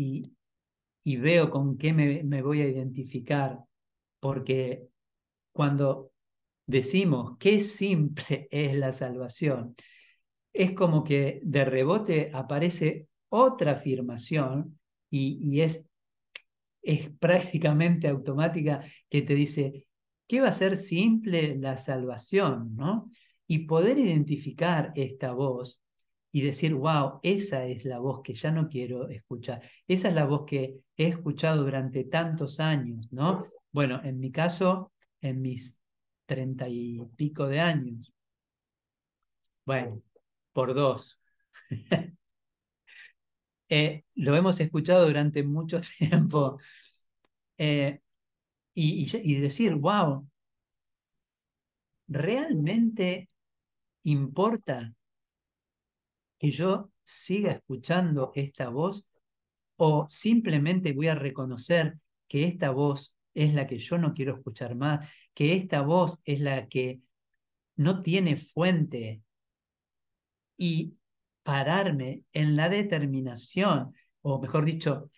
y, veo con qué me, me voy a identificar, porque cuando decimos qué simple es la salvación, es como que de rebote aparece otra afirmación y, es es prácticamente automática que te dice, ¿qué va a ser simple la salvación? ¿no? Y poder identificar esta voz y decir, wow, esa es la voz que ya no quiero escuchar. Esa es la voz que he escuchado durante tantos años, ¿no? Bueno, en mi caso, en mis treinta y pico de años. Bueno, por dos. Eh, lo hemos escuchado durante mucho tiempo. Eh, y, y decir, wow, ¿realmente importa que yo siga escuchando esta voz o simplemente voy a reconocer que esta voz es la que yo no quiero escuchar más, que esta voz es la que no tiene fuente y pararme en la determinación, o mejor dicho,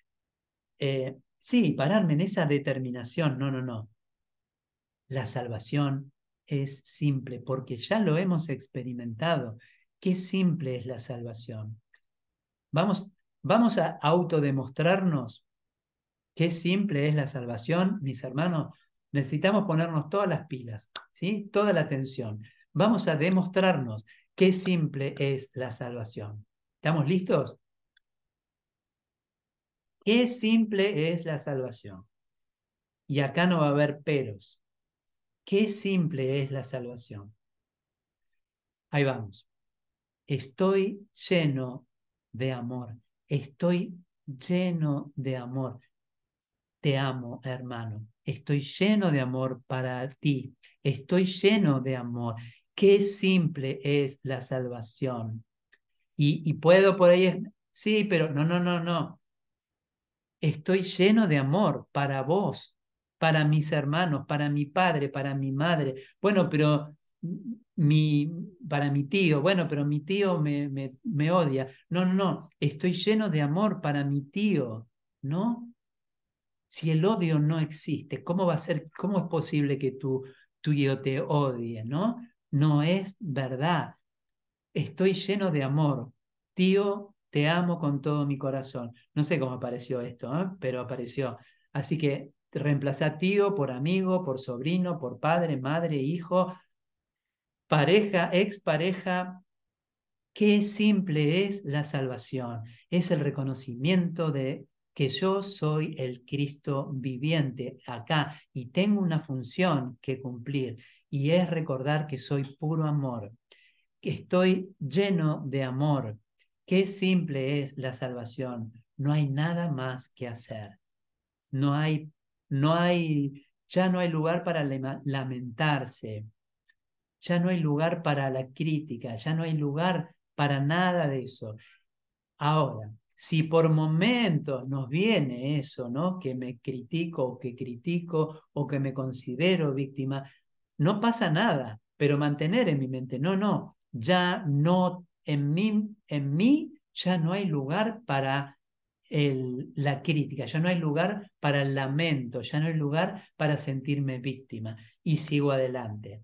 eh, sí, pararme en esa determinación, no, no, no. La salvación es simple porque ya lo hemos experimentado. Qué simple es la salvación. Vamos, vamos a autodemostrarnos qué simple es la salvación, mis hermanos. Necesitamos ponernos todas las pilas, ¿sí? Toda la atención. Vamos a demostrarnos qué simple es la salvación. ¿Estamos listos? Qué simple es la salvación. Y acá no va a haber peros. Qué simple es la salvación. Ahí vamos. Estoy lleno de amor. Estoy lleno de amor. Te amo, hermano. Estoy lleno de amor para ti. Estoy lleno de amor. Qué simple es la salvación. Y, puedo por ahí, sí, pero no, no, no, no. Estoy lleno de amor para vos, para mis hermanos, para mi padre, para mi madre. Bueno, pero mi, para mi tío, bueno, pero mi tío me, me, odia. No, no, no, estoy lleno de amor para mi tío, ¿no? Si el odio no existe, ¿cómo va a ser, cómo es posible que tu tío te odie, ¿no? No es verdad. Estoy lleno de amor. Tío, te amo con todo mi corazón. No sé cómo apareció esto, ¿eh? pero apareció. Así que reemplaza tío por amigo, por sobrino, por padre, madre, hijo, pareja, expareja, qué simple es la salvación. Es el reconocimiento de que yo soy el Cristo viviente acá y tengo una función que cumplir y es recordar que soy puro amor, que estoy lleno de amor. Qué simple es la salvación. No hay nada más que hacer. No hay, no hay, ya no hay lugar para lamentarse ya no hay lugar para la crítica, ya no hay lugar para nada de eso. Ahora, si por momentos nos viene eso, ¿no? Que me critico o que critico o que me considero víctima, no pasa nada, pero mantener en mi mente, no, no, ya no, en mí, en mí ya no hay lugar para la crítica, ya no hay lugar para el lamento, ya no hay lugar para sentirme víctima y sigo adelante.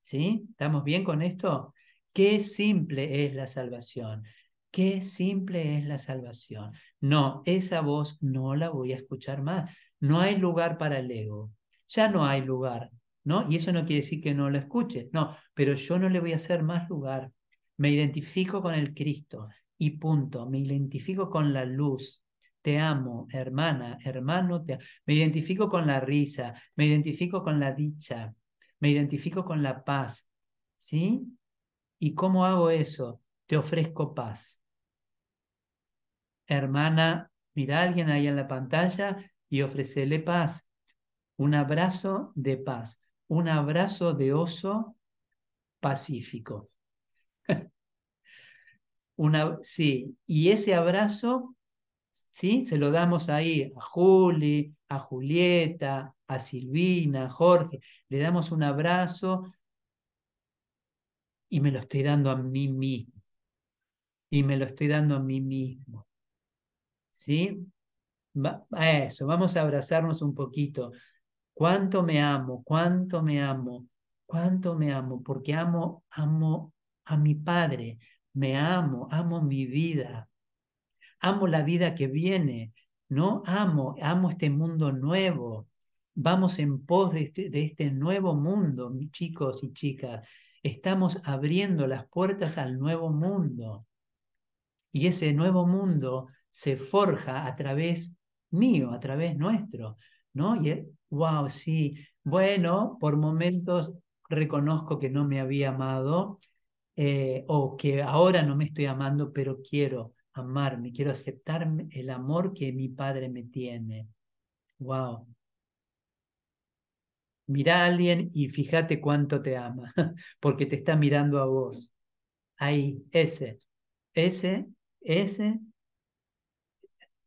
¿Sí? ¿Estamos bien con esto? Qué simple es la salvación. Qué simple es la salvación. No, esa voz no la voy a escuchar más. No hay lugar para el ego. Ya no hay lugar, ¿no? Y eso no quiere decir que no lo escuche, no, pero yo no le voy a hacer más lugar. Me identifico con el Cristo y punto. Me identifico con la luz. Te amo, hermana, hermano, te Me identifico con la risa, me identifico con la dicha, me identifico con la paz, ¿sí? ¿Y cómo hago eso? Te ofrezco paz. Hermana, mira a alguien ahí en la pantalla y ofrecele paz. Un abrazo de paz, un abrazo de oso pacífico. Una, sí, y ese abrazo, ¿sí? Se lo damos ahí a Juli, a Julieta, a Silvina, a Jorge, le damos un abrazo y me lo estoy dando a mí mismo. Y me lo estoy dando a mí mismo. ¿Sí? a eso, vamos a abrazarnos un poquito. ¿Cuánto me amo? ¿Cuánto me amo? ¿Cuánto me amo? Porque amo, amo a mi Padre. Me amo, amo mi vida. Amo la vida que viene. ¿no? Amo, amo este mundo nuevo. Vamos en pos de este, de este nuevo mundo, chicos y chicas. Estamos abriendo las puertas al nuevo mundo. Y ese nuevo mundo se forja a través mío, a través nuestro, ¿no? Y, wow, sí, bueno, por momentos reconozco que no me había amado eh, o que ahora no me estoy amando, pero quiero amarme, quiero aceptar el amor que mi padre me tiene. Wow. Mira a alguien y fíjate cuánto te ama, porque te está mirando a vos. Ahí, ese, ese, ese,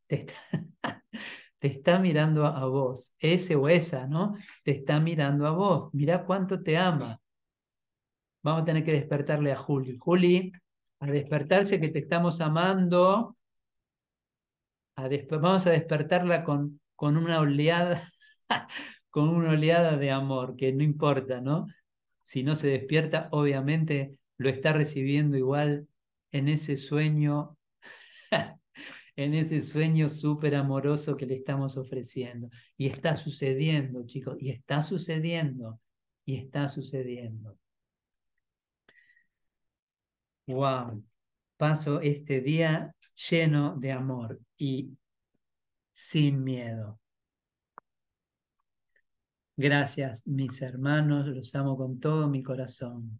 te está mirando a, vos. Ese o esa, ¿no? Te está mirando a vos. Mira cuánto te ama. Vamos a tener que despertarle a Juli. Juli, a despertarse que te estamos amando. A vamos a despertarla con, con una oleada, con una oleada de amor, que no importa, ¿no? Si no se despierta, obviamente lo está recibiendo igual en ese sueño, en ese sueño súper amoroso que le estamos ofreciendo. Y está sucediendo, chicos, y está sucediendo, y está sucediendo. Wow, paso este día lleno de amor y sin miedo. Gracias, mis hermanos, los amo con todo mi corazón.